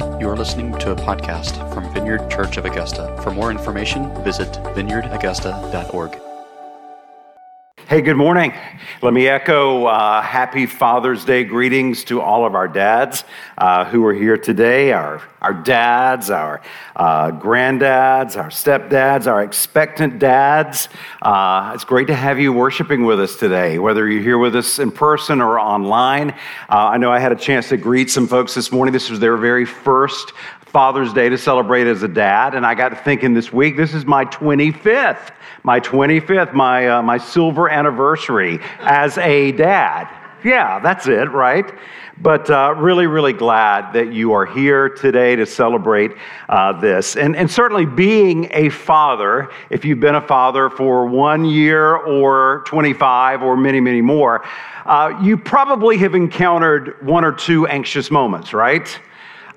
You are listening to a podcast from Vineyard Church of Augusta. For more information, visit vineyardaugusta.org. Hey, good morning. Let me echo uh, happy Father's Day greetings to all of our dads uh, who are here today our, our dads, our uh, granddads, our stepdads, our expectant dads. Uh, it's great to have you worshiping with us today, whether you're here with us in person or online. Uh, I know I had a chance to greet some folks this morning. This was their very first Father's Day to celebrate as a dad, and I got to thinking this week, this is my 25th my 25th, my, uh, my silver anniversary as a dad. Yeah, that's it, right? But uh, really, really glad that you are here today to celebrate uh, this. And, and certainly being a father, if you've been a father for one year or 25 or many, many more, uh, you probably have encountered one or two anxious moments, right?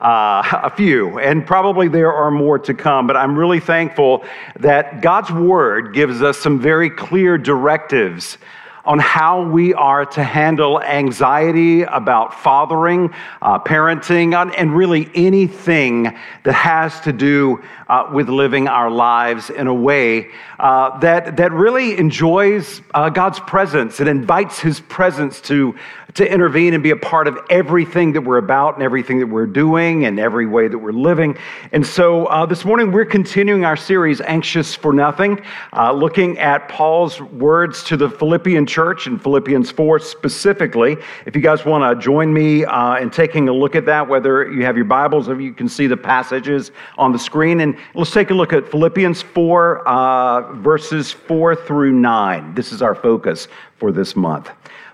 Uh, a few, and probably there are more to come. But I'm really thankful that God's Word gives us some very clear directives on how we are to handle anxiety about fathering, uh, parenting, and really anything that has to do uh, with living our lives in a way uh, that, that really enjoys uh, God's presence and invites His presence to, to intervene and be a part of everything that we're about and everything that we're doing and every way that we're living. And so uh, this morning we're continuing our series, Anxious for Nothing, uh, looking at Paul's words to the Philippian church in Philippians 4 specifically. If you guys want to join me uh, in taking a look at that, whether you have your Bibles or you can see the passages on the screen. And let's take a look at Philippians 4, uh, verses 4 through 9. This is our focus for this month.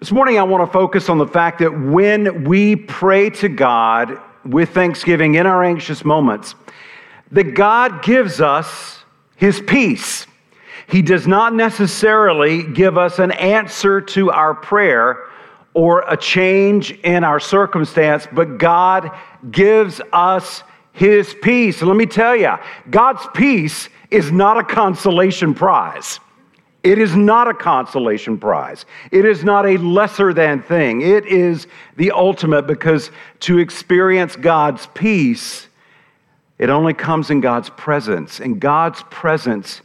This morning, I want to focus on the fact that when we pray to God with thanksgiving in our anxious moments, that God gives us his peace. He does not necessarily give us an answer to our prayer or a change in our circumstance, but God gives us his peace. Let me tell you, God's peace is not a consolation prize. It is not a consolation prize. It is not a lesser than thing. It is the ultimate because to experience God's peace, it only comes in God's presence. And God's presence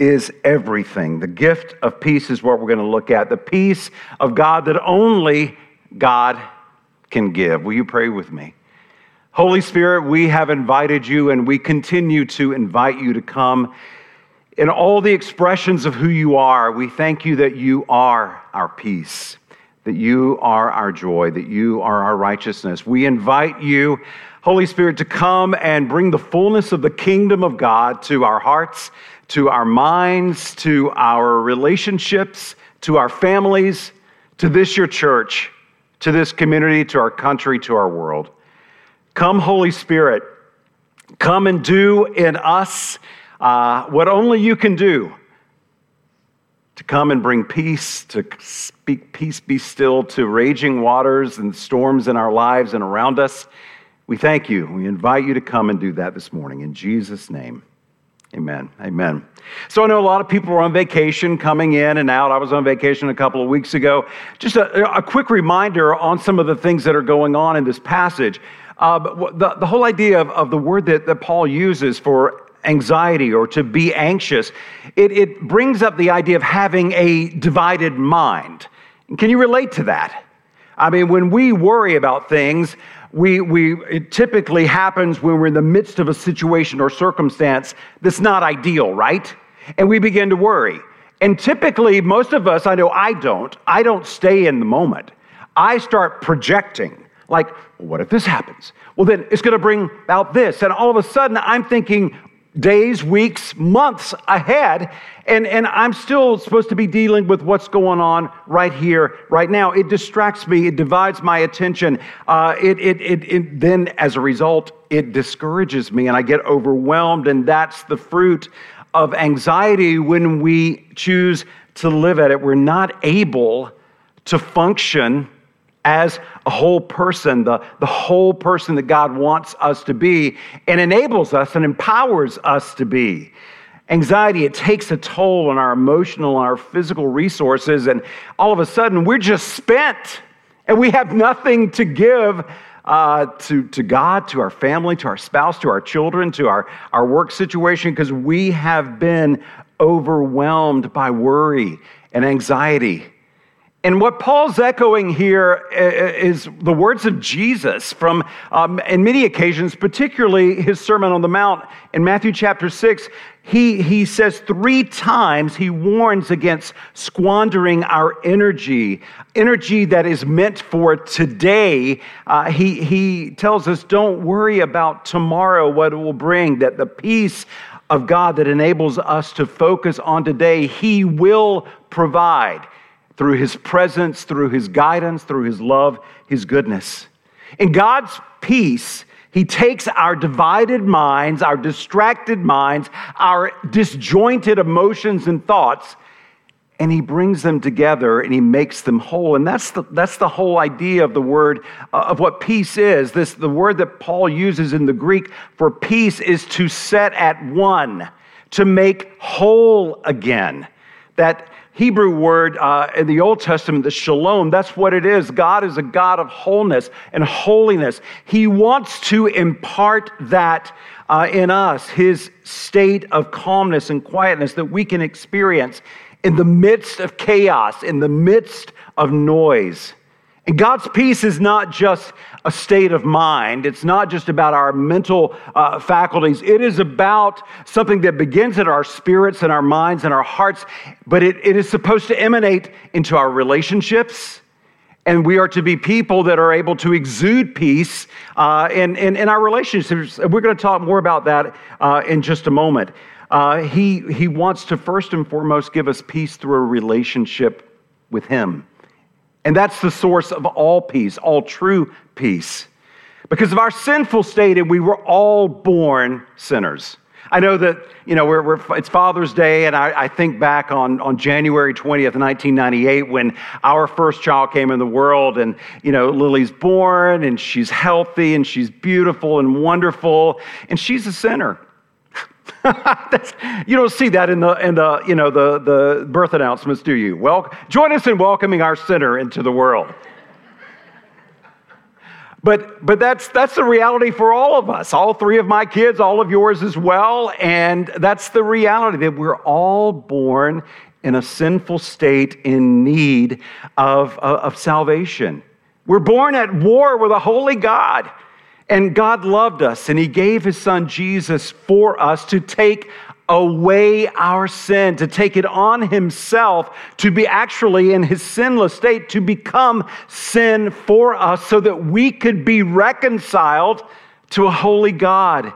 is everything. The gift of peace is what we're going to look at. The peace of God that only God can give. Will you pray with me? Holy Spirit, we have invited you and we continue to invite you to come in all the expressions of who you are, we thank you that you are our peace, that you are our joy, that you are our righteousness. We invite you, Holy Spirit, to come and bring the fullness of the kingdom of God to our hearts, to our minds, to our relationships, to our families, to this your church, to this community, to our country, to our world. Come, Holy Spirit, come and do in us uh, what only you can do to come and bring peace, to speak peace be still to raging waters and storms in our lives and around us. We thank you. We invite you to come and do that this morning. In Jesus' name, amen. Amen. So I know a lot of people are on vacation, coming in and out. I was on vacation a couple of weeks ago. Just a, a quick reminder on some of the things that are going on in this passage. Uh, the, the whole idea of, of the word that, that Paul uses for anxiety or to be anxious, it, it brings up the idea of having a divided mind. Can you relate to that? I mean, when we worry about things, we, we, it typically happens when we're in the midst of a situation or circumstance that's not ideal, right? And we begin to worry. And typically, most of us, I know I don't, I don't stay in the moment. I start projecting, like, what if this happens? Well, then it's going to bring out this. And all of a sudden, I'm thinking days, weeks, months ahead, and, and I'm still supposed to be dealing with what's going on right here, right now. It distracts me, it divides my attention. Uh, it, it, it, it, then, as a result, it discourages me, and I get overwhelmed, and that's the fruit of anxiety when we choose to live at it. We're not able to function as a whole person, the, the whole person that God wants us to be and enables us and empowers us to be. Anxiety, it takes a toll on our emotional and our physical resources, and all of a sudden we're just spent and we have nothing to give uh, to, to God, to our family, to our spouse, to our children, to our, our work situation, because we have been overwhelmed by worry and anxiety. And what Paul's echoing here is the words of Jesus from, um, in many occasions, particularly his Sermon on the Mount in Matthew chapter 6. He, he says three times, he warns against squandering our energy, energy that is meant for today. Uh, he, he tells us, don't worry about tomorrow, what it will bring, that the peace of God that enables us to focus on today, he will provide through his presence, through his guidance, through his love, his goodness. In God's peace, he takes our divided minds, our distracted minds, our disjointed emotions and thoughts, and he brings them together and he makes them whole. And that's the, that's the whole idea of the word, uh, of what peace is. This, the word that Paul uses in the Greek for peace is to set at one, to make whole again. That Hebrew word uh, in the Old Testament, the shalom, that's what it is. God is a God of wholeness and holiness. He wants to impart that uh, in us, his state of calmness and quietness that we can experience in the midst of chaos, in the midst of noise. And God's peace is not just a state of mind. It's not just about our mental uh, faculties. It is about something that begins in our spirits and our minds and our hearts, but it, it is supposed to emanate into our relationships. And we are to be people that are able to exude peace uh, in, in, in, our relationships. We're going to talk more about that uh, in just a moment. Uh, he, he wants to first and foremost give us peace through a relationship with Him. And that's the source of all peace, all true peace. Because of our sinful state, and we were all born sinners. I know that, you know, we're, we're, it's Father's Day, and I, I, think back on, on January 20th, 1998, when our first child came in the world, and, you know, Lily's born, and she's healthy, and she's beautiful and wonderful, and she's a sinner. you don't see that in the in the you know the the birth announcements, do you? Well, join us in welcoming our sinner into the world. But but that's that's the reality for all of us. All three of my kids, all of yours as well, and that's the reality that we're all born in a sinful state in need of, of, of salvation. We're born at war with a holy God. And God loved us, and He gave His Son Jesus for us to take away our sin, to take it on Himself, to be actually in His sinless state, to become sin for us so that we could be reconciled to a holy God.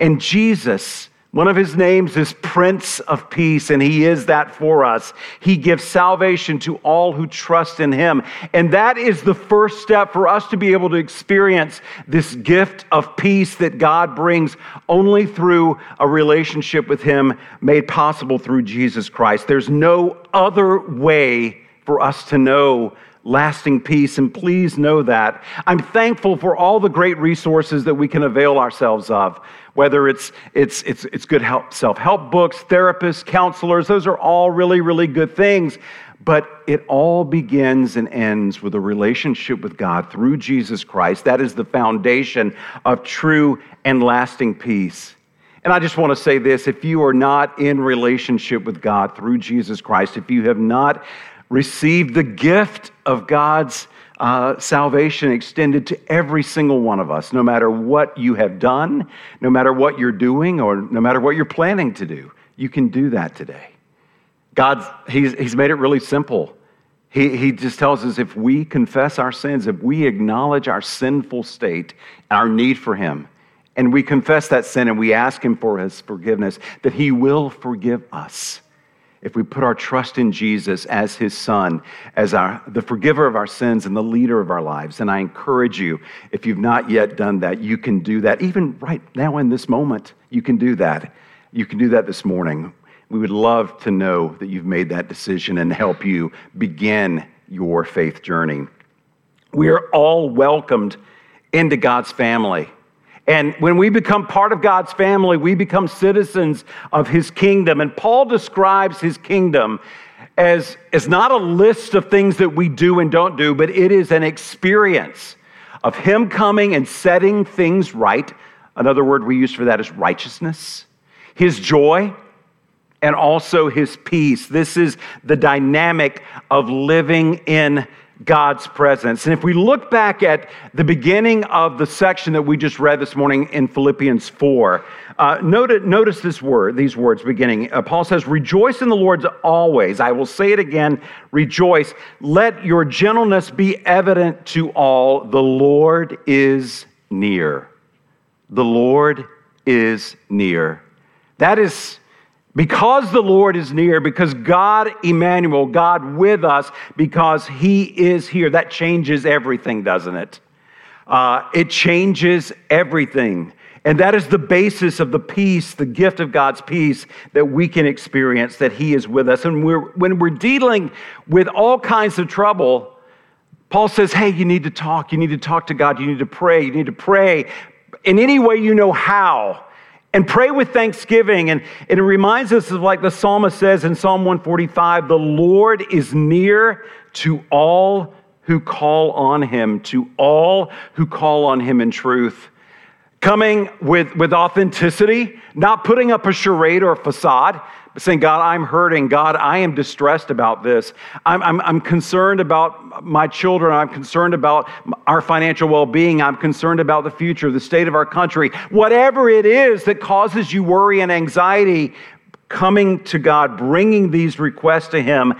And Jesus one of his names is Prince of Peace, and he is that for us. He gives salvation to all who trust in him. And that is the first step for us to be able to experience this gift of peace that God brings only through a relationship with him made possible through Jesus Christ. There's no other way for us to know lasting peace, and please know that. I'm thankful for all the great resources that we can avail ourselves of whether it's, it's, it's, it's good help, self-help books, therapists, counselors, those are all really, really good things. But it all begins and ends with a relationship with God through Jesus Christ. That is the foundation of true and lasting peace. And I just want to say this if you are not in relationship with God through Jesus Christ, if you have not received the gift of God's uh, salvation extended to every single one of us, no matter what you have done, no matter what you're doing, or no matter what you're planning to do. You can do that today. God, He's, he's made it really simple. He, he just tells us if we confess our sins, if we acknowledge our sinful state, and our need for Him, and we confess that sin and we ask Him for His forgiveness, that He will forgive us if we put our trust in Jesus as his son, as our, the forgiver of our sins and the leader of our lives. And I encourage you, if you've not yet done that, you can do that. Even right now in this moment, you can do that. You can do that this morning. We would love to know that you've made that decision and help you begin your faith journey. We are all welcomed into God's family. And when we become part of God's family, we become citizens of his kingdom. And Paul describes his kingdom as, as not a list of things that we do and don't do, but it is an experience of him coming and setting things right. Another word we use for that is righteousness, his joy, and also his peace. This is the dynamic of living in God's presence. And if we look back at the beginning of the section that we just read this morning in Philippians 4, uh, notice, notice this word, these words beginning. Uh, Paul says, Rejoice in the Lord always. I will say it again, rejoice. Let your gentleness be evident to all. The Lord is near. The Lord is near. That is because the Lord is near, because God, Emmanuel, God with us, because He is here, that changes everything, doesn't it? Uh, it changes everything. And that is the basis of the peace, the gift of God's peace that we can experience, that He is with us. And we're, when we're dealing with all kinds of trouble, Paul says, hey, you need to talk. You need to talk to God. You need to pray. You need to pray in any way you know how and pray with thanksgiving. And, and, it reminds us of like the psalmist says in Psalm 145 the Lord is near to all who call on him, to all who call on him in truth. Coming with, with authenticity, not putting up a charade or a facade, saying, God, I'm hurting. God, I am distressed about this. I'm, I'm, I'm concerned about my children. I'm concerned about our financial well being. I'm concerned about the future, the state of our country. Whatever it is that causes you worry and anxiety, coming to God, bringing these requests to Him,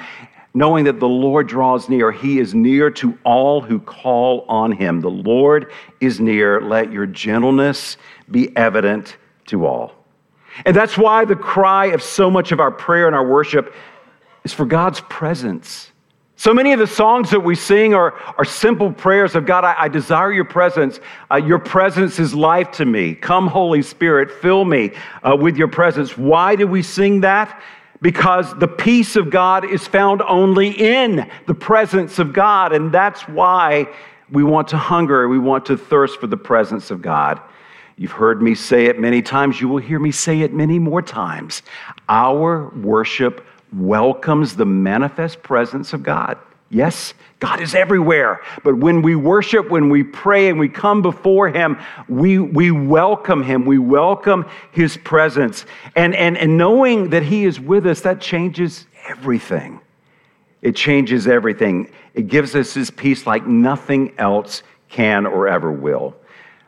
knowing that the Lord draws near. He is near to all who call on Him. The Lord is near. Let your gentleness be evident to all. And that's why the cry of so much of our prayer and our worship is for God's presence. So many of the songs that we sing are, are simple prayers of God, I, I desire your presence. Uh, your presence is life to me. Come, Holy Spirit, fill me uh, with your presence. Why do we sing that? Because the peace of God is found only in the presence of God. And that's why we want to hunger, we want to thirst for the presence of God. You've heard me say it many times. You will hear me say it many more times. Our worship welcomes the manifest presence of God. Yes, God is everywhere. But when we worship, when we pray, and we come before Him, we, we welcome Him. We welcome His presence. And, and, and knowing that He is with us, that changes everything. It changes everything. It gives us His peace like nothing else can or ever will.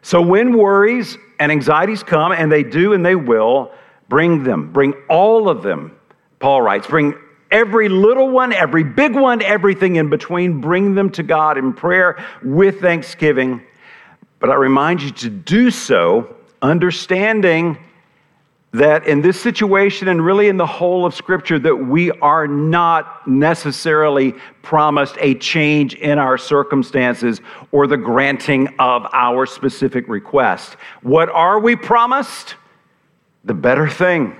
So when worries and anxieties come, and they do and they will, bring them, bring all of them, Paul writes, bring every little one, every big one, everything in between, bring them to God in prayer with thanksgiving. But I remind you to do so understanding that in this situation and really in the whole of Scripture, that we are not necessarily promised a change in our circumstances or the granting of our specific request. What are we promised? The better thing,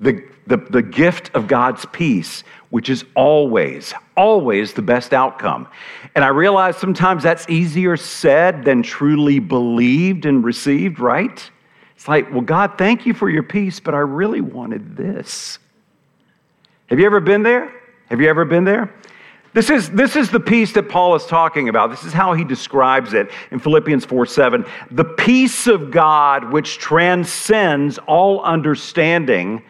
the, the, the gift of God's peace, which is always, always the best outcome. And I realize sometimes that's easier said than truly believed and received, right? It's like, well, God, thank you for your peace, but I really wanted this. Have you ever been there? Have you ever been there? This is, this is the peace that Paul is talking about. This is how he describes it in Philippians 4 7. The peace of God, which transcends all understanding,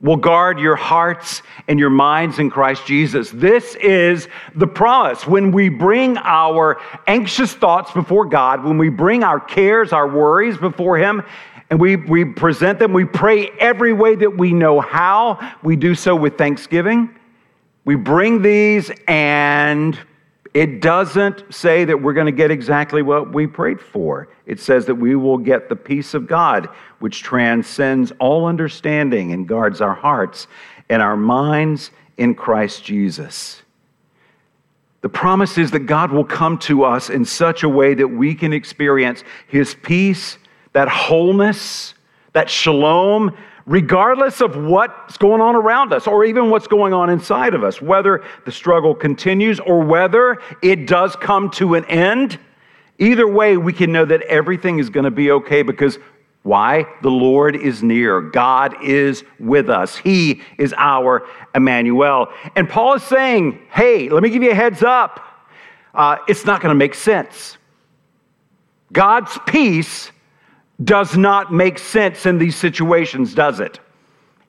will guard your hearts and your minds in Christ Jesus. This is the promise. When we bring our anxious thoughts before God, when we bring our cares, our worries before Him, and we, we present them, we pray every way that we know how. We do so with thanksgiving. We bring these, and it doesn't say that we're going to get exactly what we prayed for. It says that we will get the peace of God, which transcends all understanding and guards our hearts and our minds in Christ Jesus. The promise is that God will come to us in such a way that we can experience His peace, that wholeness, that shalom, regardless of what's going on around us or even what's going on inside of us, whether the struggle continues or whether it does come to an end. Either way, we can know that everything is going to be okay because why? The Lord is near. God is with us. He is our Emmanuel. And Paul is saying, hey, let me give you a heads up. Uh, it's not going to make sense. God's peace does not make sense in these situations, does it?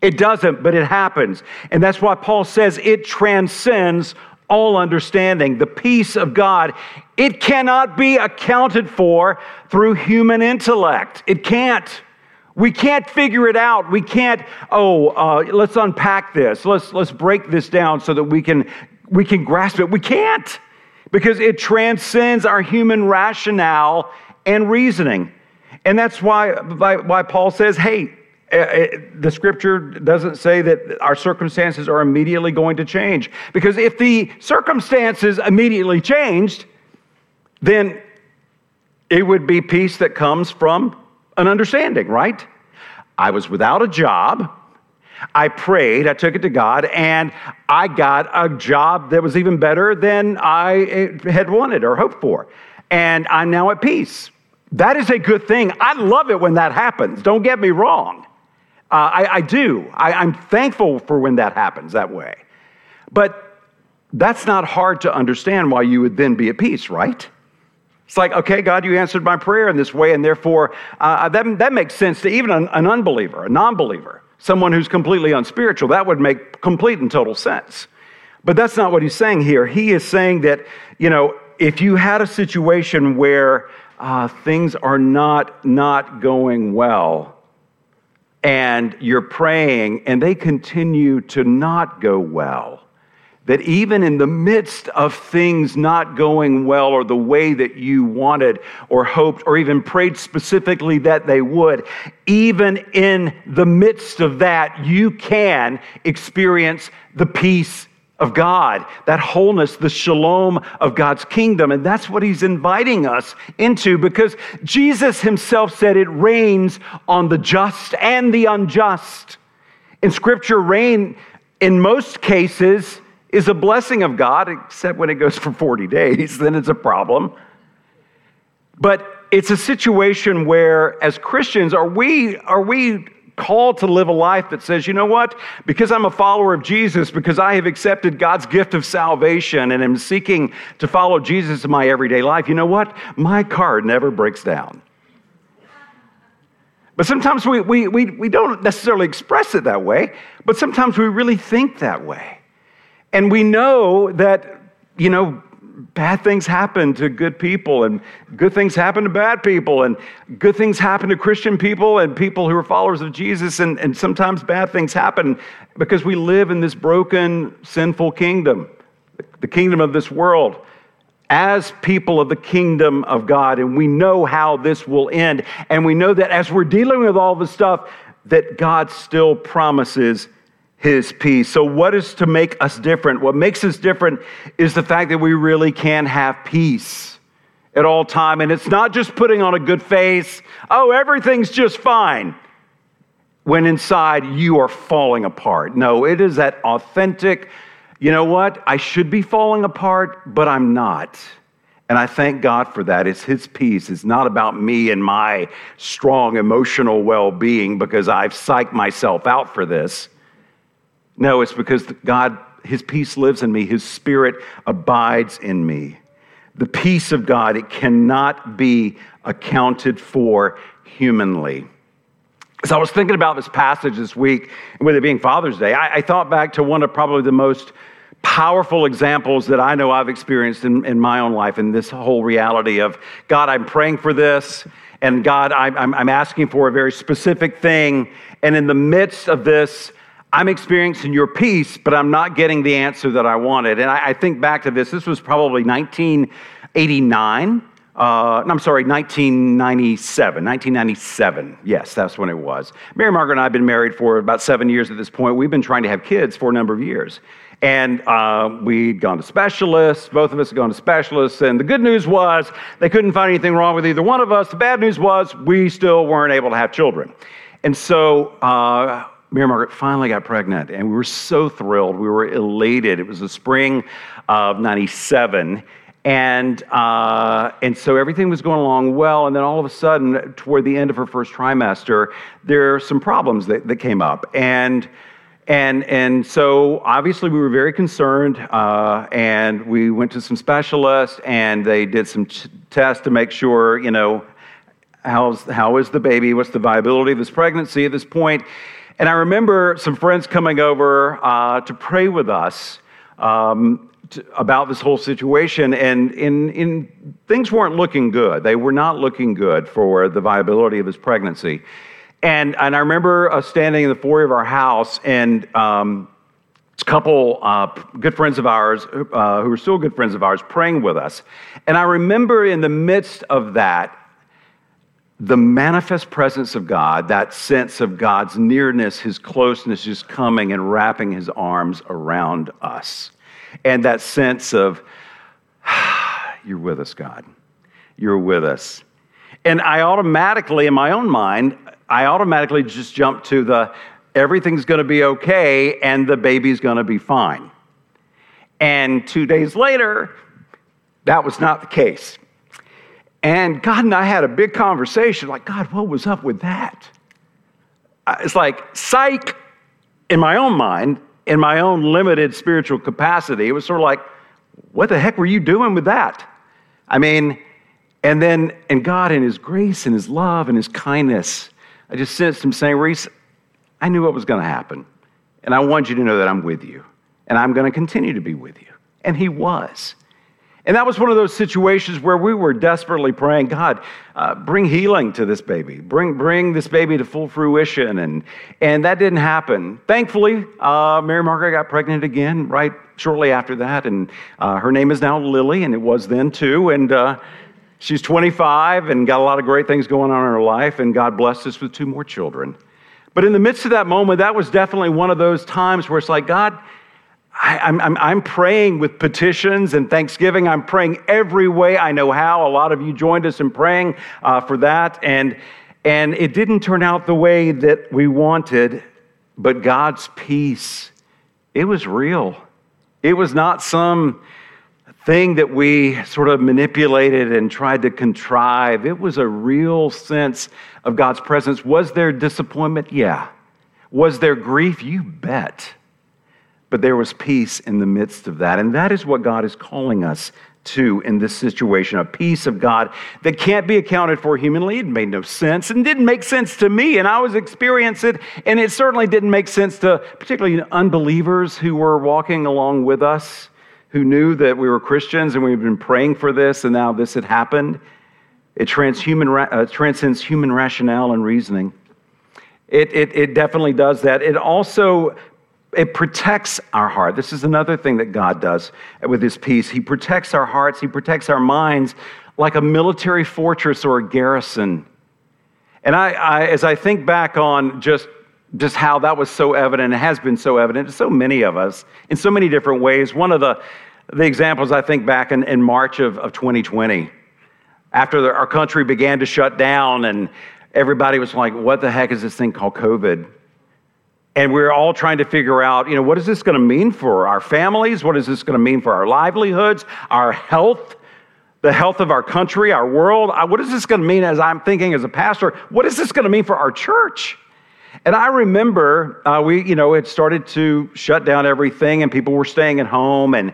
It doesn't, but it happens. And that's why Paul says it transcends all understanding. The peace of God, it cannot be accounted for through human intellect. It can't. We can't figure it out. We can't, oh, uh, let's unpack this. Let's, let's break this down so that we can, we can grasp it. We can't because it transcends our human rationale and reasoning. And that's why, why Paul says, hey, eh, eh, the scripture doesn't say that our circumstances are immediately going to change. Because if the circumstances immediately changed, then it would be peace that comes from an understanding, right? I was without a job. I prayed, I took it to God, and I got a job that was even better than I eh, had wanted or hoped for. And I'm now at peace. That is a good thing. I love it when that happens. Don't get me wrong. Uh, I, I, do. I, I'm thankful for when that happens that way. But that's not hard to understand why you would then be at peace, right? It's like, okay, God, you answered my prayer in this way, and therefore uh, that, that makes sense to even an, an unbeliever, a non believer, someone who's completely unspiritual. That would make complete and total sense. But that's not what he's saying here. He is saying that, you know, if you had a situation where uh, things are not not going well and you're praying and they continue to not go well that even in the midst of things not going well or the way that you wanted or hoped or even prayed specifically that they would, even in the midst of that, you can experience the peace of God, that wholeness, the shalom of God's kingdom. And that's what he's inviting us into because Jesus himself said it rains on the just and the unjust. In scripture, rain in most cases is a blessing of God, except when it goes for 40 days, then it's a problem. But it's a situation where, as Christians, are we, are we called to live a life that says, you know what? Because I'm a follower of Jesus, because I have accepted God's gift of salvation and am seeking to follow Jesus in my everyday life, you know what? My car never breaks down. But sometimes we, we, we, we don't necessarily express it that way, but sometimes we really think that way. And we know that, you know, bad things happen to good people, and good things happen to bad people, and good things happen to Christian people and people who are followers of Jesus, and, and sometimes bad things happen because we live in this broken, sinful kingdom, the kingdom of this world, as people of the kingdom of God, and we know how this will end. And we know that as we're dealing with all this stuff, that God still promises his peace. So, what is to make us different? What makes us different is the fact that we really can have peace at all time. And it's not just putting on a good face, oh, everything's just fine, when inside you are falling apart. No, it is that authentic, you know what? I should be falling apart, but I'm not. And I thank God for that. It's His peace. It's not about me and my strong emotional well being because I've psyched myself out for this. No, it's because God, His peace lives in me, His Spirit abides in me. The peace of God, it cannot be accounted for humanly. as I was thinking about this passage this week, and with it being Father's Day, I, I, thought back to one of probably the most powerful examples that I know I've experienced in, in my own life, and this whole reality of God, I'm praying for this, and God, I'm, I'm asking for a very specific thing. And in the midst of this, I'm experiencing your peace, but I'm not getting the answer that I wanted. And I, I think back to this, this was probably 1989. Uh, I'm sorry, 1997. 1997. Yes, that's when it was. Mary Margaret and I have been married for about seven years at this point. We've been trying to have kids for a number of years. And uh, we'd gone to specialists. Both of us had gone to specialists. And the good news was they couldn't find anything wrong with either one of us. The bad news was we still weren't able to have children. And so uh, Mary Margaret finally got pregnant. And we were so thrilled. We were elated. It was the spring of 97 and, uh, and so everything was going along well. And then all of a sudden, toward the end of her first trimester, there are some problems that, that came up. And, and, and so obviously we were very concerned. Uh, and we went to some specialists and they did some ch- tests to make sure, you know, how's, how is the baby? What's the viability of this pregnancy at this point? And I remember some friends coming over uh, to pray with us. Um, about this whole situation, and in, in, things weren't looking good. They were not looking good for the viability of his pregnancy. And, and I remember uh, standing in the foyer of our house, and um, a couple uh, good friends of ours, uh, who were still good friends of ours, praying with us. And I remember in the midst of that, the manifest presence of God, that sense of God's nearness, his closeness, just coming and wrapping his arms around us and that sense of, you're with us, God. You're with us. And I automatically, in my own mind, I automatically just jump to the everything's going to be okay and the baby's going to be fine. And two days later, that was not the case. And God and I had a big conversation like, God, what was up with that? It's like, psych, in my own mind, in my own limited spiritual capacity, it was sort of like, what the heck were you doing with that? I mean, and then, and God, in His grace and His love and His kindness, I just sensed Him saying, Reese, I knew what was going to happen. And I want you to know that I'm with you. And I'm going to continue to be with you. And He was. And that was one of those situations where we were desperately praying, God, uh, bring healing to this baby. Bring, bring this baby to full fruition. And, and that didn't happen. Thankfully, uh, Mary Margaret got pregnant again right shortly after that. And uh, her name is now Lily, and it was then too. And uh, she's 25 and got a lot of great things going on in her life. And God blessed us with two more children. But in the midst of that moment, that was definitely one of those times where it's like, God, I, am I'm, I'm praying with petitions and thanksgiving. I'm praying every way I know how. A lot of you joined us in praying uh, for that. And, and it didn't turn out the way that we wanted, but God's peace, it was real. It was not some thing that we sort of manipulated and tried to contrive. It was a real sense of God's presence. Was there disappointment? Yeah. Was there grief? You bet. But there was peace in the midst of that. And that is what God is calling us to in this situation a peace of God that can't be accounted for humanly. It made no sense and didn't make sense to me. And I was experiencing it, and it certainly didn't make sense to particularly unbelievers who were walking along with us, who knew that we were Christians and we've been praying for this, and now this had happened. It uh, transcends human rationale and reasoning. It, it, it definitely does that. It also it protects our heart. This is another thing that God does with his peace. He protects our hearts, he protects our minds like a military fortress or a garrison. And I, I as I think back on just just how that was so evident, it has been so evident to so many of us in so many different ways. One of the, the examples I think back in, in March of, of 2020, after the, our country began to shut down and everybody was like, what the heck is this thing called COVID? And we're all trying to figure out, you know, what is this going to mean for our families? What is this going to mean for our livelihoods, our health, the health of our country, our world? What is this going to mean as I'm thinking as a pastor? What is this going to mean for our church? And I remember uh, we, you know, it started to shut down everything and people were staying at home. And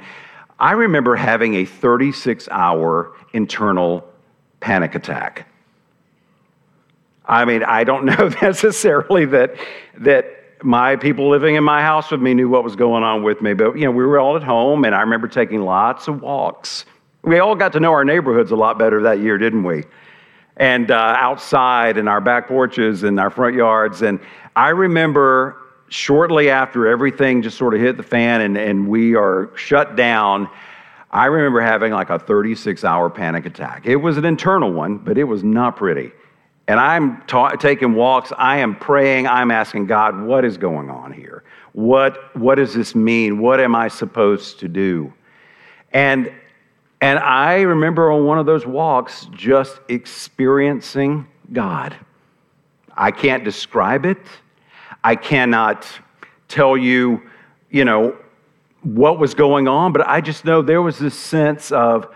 I remember having a 36 hour internal panic attack. I mean, I don't know necessarily that, that my people living in my house with me knew what was going on with me, but you know, we were all at home, and I remember taking lots of walks. We all got to know our neighborhoods a lot better that year, didn't we? And uh, outside in our back porches and our front yards. And I remember shortly after everything just sort of hit the fan and, and we are shut down, I remember having like a 36 hour panic attack. It was an internal one, but it was not pretty. And I'm ta- taking walks, I am praying, I'm asking God, what is going on here? What, what does this mean? What am I supposed to do? And, and I remember on one of those walks just experiencing God. I can't describe it. I cannot tell you, you know, what was going on, but I just know there was this sense of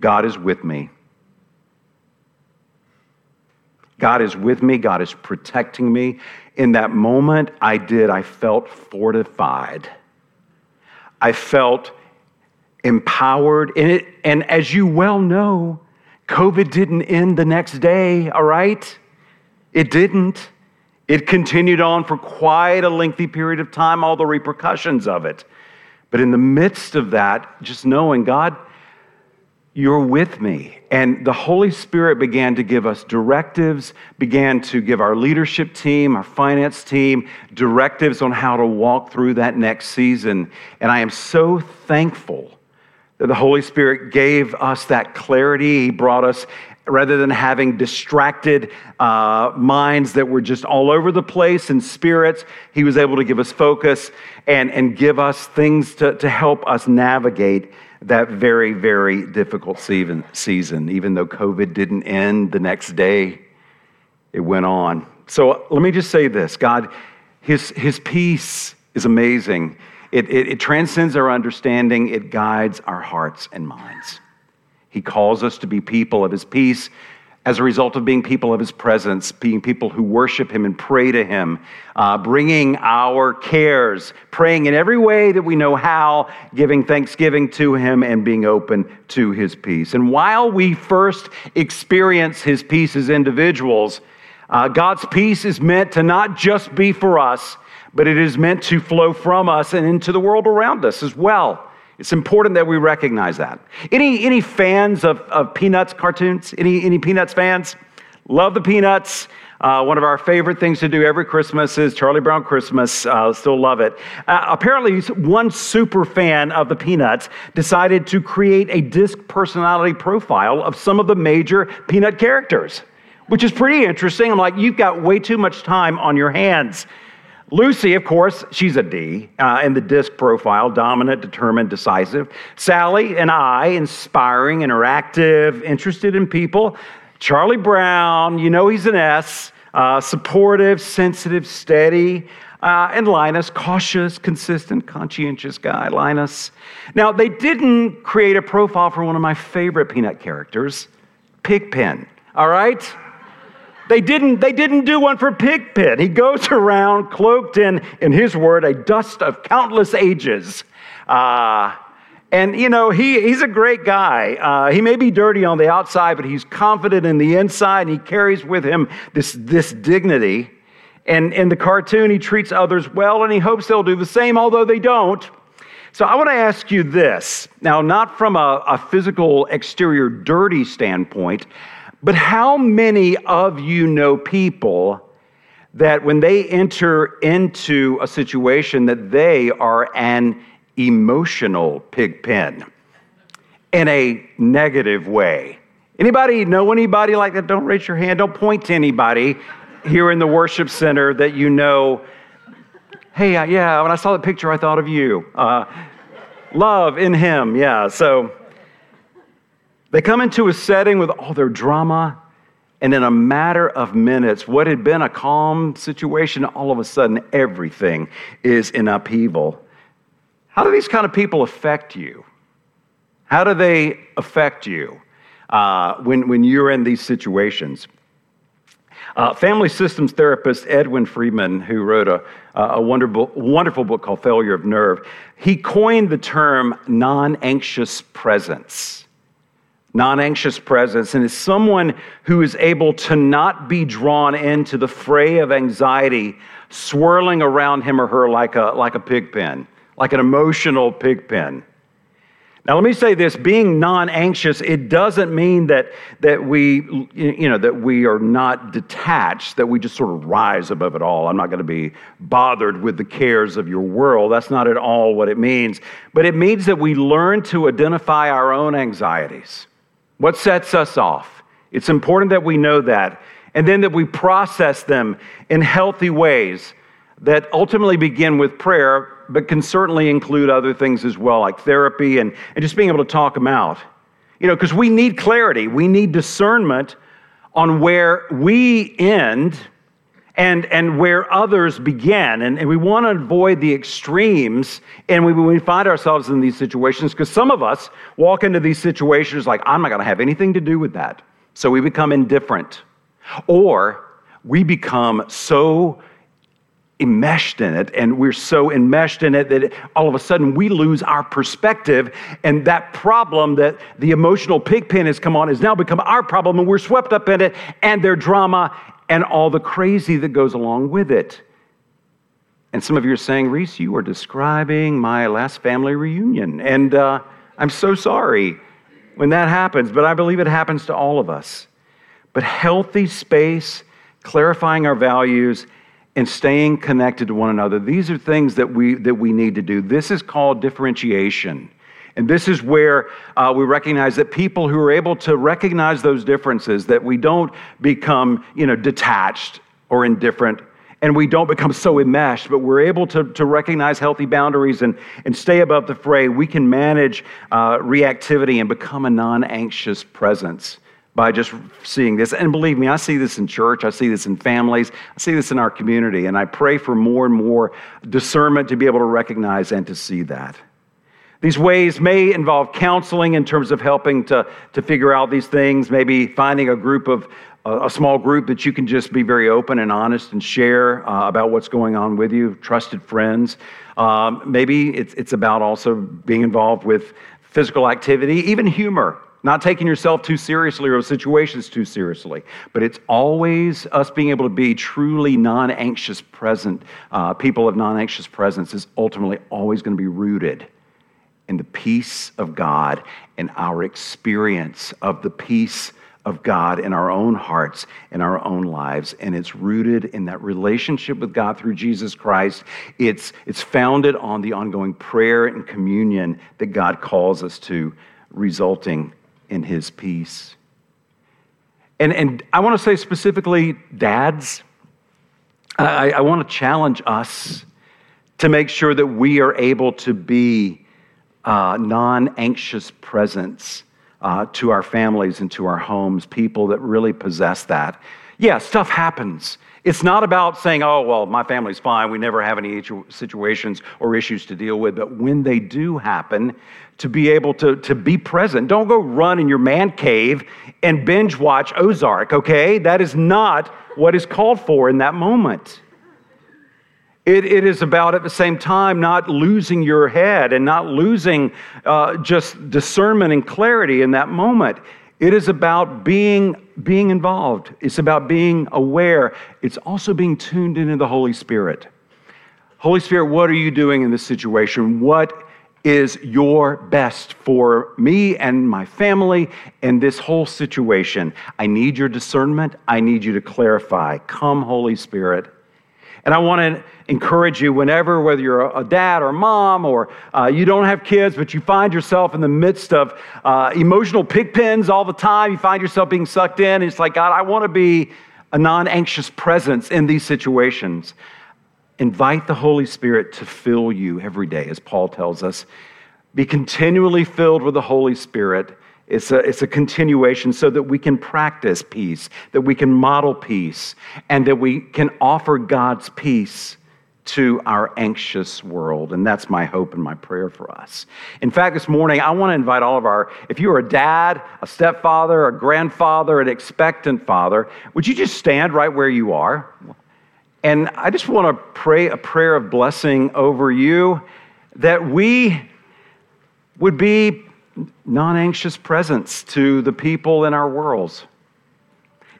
God is with me. God is with me. God is protecting me. In that moment, I did. I felt fortified. I felt empowered. And, it, and as you well know, COVID didn't end the next day, all right? It didn't. It continued on for quite a lengthy period of time, all the repercussions of it. But in the midst of that, just knowing, God, you're with me. And the Holy Spirit began to give us directives, began to give our leadership team, our finance team, directives on how to walk through that next season. And I am so thankful that the Holy Spirit gave us that clarity. He brought us rather than having distracted uh, minds that were just all over the place and spirits, he was able to give us focus and, and give us things to, to help us navigate that very, very difficult season. Even though COVID didn't end the next day, it went on. So let me just say this God, His, his peace is amazing. It, it, it transcends our understanding, it guides our hearts and minds. He calls us to be people of his peace as a result of being people of his presence, being people who worship him and pray to him, uh, bringing our cares, praying in every way that we know how, giving thanksgiving to him, and being open to his peace. And while we first experience his peace as individuals, uh, God's peace is meant to not just be for us, but it is meant to flow from us and into the world around us as well. It's important that we recognize that. Any, any fans of, of Peanuts cartoons? Any, any Peanuts fans? Love the Peanuts. Uh, one of our favorite things to do every Christmas is Charlie Brown Christmas. Uh, still love it. Uh, apparently, one super fan of the Peanuts decided to create a disc personality profile of some of the major Peanut characters, which is pretty interesting. I'm like, you've got way too much time on your hands. Lucy, of course, she's a D uh, in the disc profile dominant, determined, decisive. Sally and I, inspiring, interactive, interested in people. Charlie Brown, you know he's an S, uh, supportive, sensitive, steady. Uh, and Linus, cautious, consistent, conscientious guy, Linus. Now, they didn't create a profile for one of my favorite peanut characters, Pigpen, all right? They didn't, they didn't do one for Pigpen. He goes around cloaked in, in his word, a dust of countless ages. Uh, and, you know, he, he's a great guy. Uh, he may be dirty on the outside, but he's confident in the inside, and he carries with him this, this dignity. And in the cartoon, he treats others well, and he hopes they'll do the same, although they don't. So I want to ask you this now, not from a, a physical exterior dirty standpoint, but how many of you know people that when they enter into a situation that they are an emotional pig pen in a negative way? Anybody know anybody like that? Don't raise your hand. Don't point to anybody here in the worship center that you know. Hey, yeah, when I saw the picture, I thought of you. Uh, love in him, yeah. So they come into a setting with all their drama, and in a matter of minutes, what had been a calm situation, all of a sudden everything is in upheaval. How do these kind of people affect you? How do they affect you uh, when, when you're in these situations? Uh, family systems therapist Edwin Friedman, who wrote a, a wonderful, wonderful book called Failure of Nerve, he coined the term non anxious presence non anxious presence, and is someone who is able to not be drawn into the fray of anxiety swirling around him or her like a, like a pig pen, like an emotional pig pen. Now, let me say this being non anxious, it doesn't mean that, that, we, you know, that we are not detached, that we just sort of rise above it all. I'm not going to be bothered with the cares of your world. That's not at all what it means. But it means that we learn to identify our own anxieties. What sets us off? It's important that we know that, and then that we process them in healthy ways that ultimately begin with prayer, but can certainly include other things as well, like therapy and, and just being able to talk them out. You know, because we need clarity, we need discernment on where we end and, and where others begin. And, and we want to avoid the extremes. And we, we find ourselves in these situations, because some of us walk into these situations like, I'm not going to have anything to do with that. So we become indifferent. Or we become so enmeshed in it and we're so enmeshed in it that all of a sudden we lose our perspective and that problem that the emotional pigpen has come on has now become our problem and we're swept up in it and their drama and all the crazy that goes along with it. And some of you are saying, Reese, you are describing my last family reunion. And uh, I'm so sorry when that happens, but I believe it happens to all of us. But healthy space, clarifying our values, and staying connected to one another, these are things that we, that we need to do. This is called differentiation. And this is where uh, we recognize that people who are able to recognize those differences, that we don't become, you know, detached or indifferent, and we don't become so enmeshed, but we're able to, to recognize healthy boundaries and, and stay above the fray. We can manage uh, reactivity and become a non anxious presence by just seeing this. And believe me, I see this in church, I see this in families, I see this in our community, and I pray for more and more discernment to be able to recognize and to see that. These ways may involve counseling in terms of helping to, to figure out these things, maybe finding a group of a small group that you can just be very open and honest and share uh, about what's going on with you, trusted friends. Um, maybe it's, it's about also being involved with physical activity, even humor, not taking yourself too seriously or situations too seriously. But it's always us being able to be truly non anxious present, uh, people of non anxious presence is ultimately always going to be rooted in the peace of God and our experience of the peace of God in our own hearts, in our own lives. And it's rooted in that relationship with God through Jesus Christ. It's, it's founded on the ongoing prayer and communion that God calls us to, resulting in his peace. And, and I want to say specifically, dads, I, I want to challenge us to make sure that we are able to be uh, non anxious presence uh, to our families and to our homes, people that really possess that. Yeah, stuff happens. It's not about saying, oh, well, my family's fine. We never have any situations or issues to deal with. But when they do happen, to be able to, to be present. Don't go run in your man cave and binge watch Ozark, okay? That is not what is called for in that moment. It, it is about, at the same time, not losing your head and not losing uh, just discernment and clarity in that moment. It is about being, being involved, it's about being aware. It's also being tuned into the Holy Spirit. Holy Spirit, what are you doing in this situation? What is your best for me and my family and this whole situation? I need your discernment. I need you to clarify. Come, Holy Spirit. And I want to encourage you whenever, whether you're a dad or mom or uh, you don't have kids, but you find yourself in the midst of uh, emotional pigpens all the time, you find yourself being sucked in. it's like, God, I want to be a non anxious presence in these situations. Invite the Holy Spirit to fill you every day, as Paul tells us. Be continually filled with the Holy Spirit it's a, it's a continuation so that we can practice peace, that we can model peace, and that we can offer God's peace to our anxious world. And that's my hope and my prayer for us. In fact, this morning, I want to invite all of our, if you are a dad, a stepfather, a grandfather, an expectant father, would you just stand right where you are? And I just want to pray a prayer of blessing over you that we would be non anxious presence to the people in our worlds.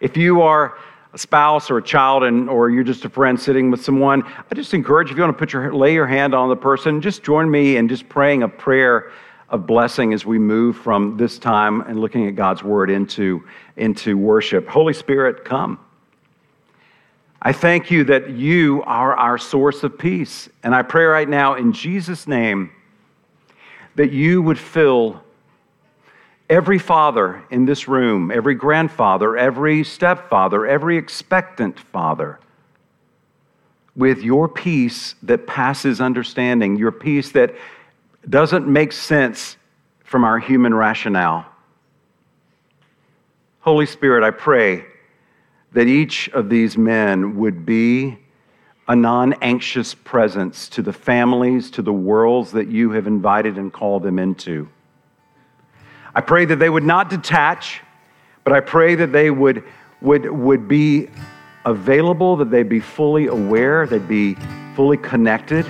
If you are a spouse or a child and or you're just a friend sitting with someone, I just encourage if you want to put your lay your hand on the person, just join me in just praying a prayer of blessing as we move from this time and looking at God's word into, into worship. Holy Spirit, come. I thank you that you are our source of peace. And I pray right now in Jesus' name that you would fill every father in this room, every grandfather, every stepfather, every expectant father with your peace that passes understanding, your peace that doesn't make sense from our human rationale. Holy Spirit, I pray that each of these men would be a non anxious presence to the families, to the worlds that you have invited and called them into. I pray that they would not detach, but I pray that they would, would, would be available, that they'd be fully aware, they'd be fully connected,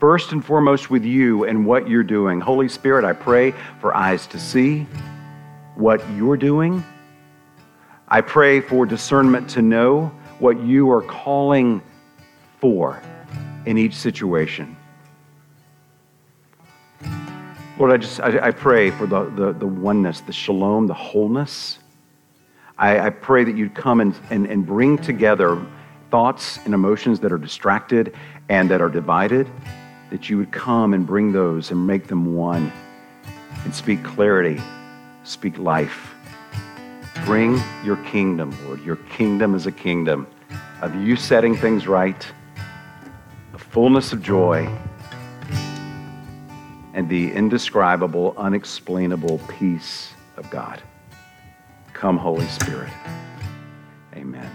first and foremost with you and what you're doing. Holy Spirit, I pray for eyes to see what you're doing. I pray for discernment to know what you are calling for in each situation. Lord, I just I, I pray for the, the, the, oneness, the shalom, the wholeness. I, I pray that you'd come and, and, and bring together thoughts and emotions that are distracted and that are divided, that you would come and bring those and make them one and speak clarity, speak life. Bring your kingdom, Lord. Your kingdom is a kingdom of you setting things right, a fullness of joy and the indescribable, unexplainable peace of God. Come, Holy Spirit. Amen.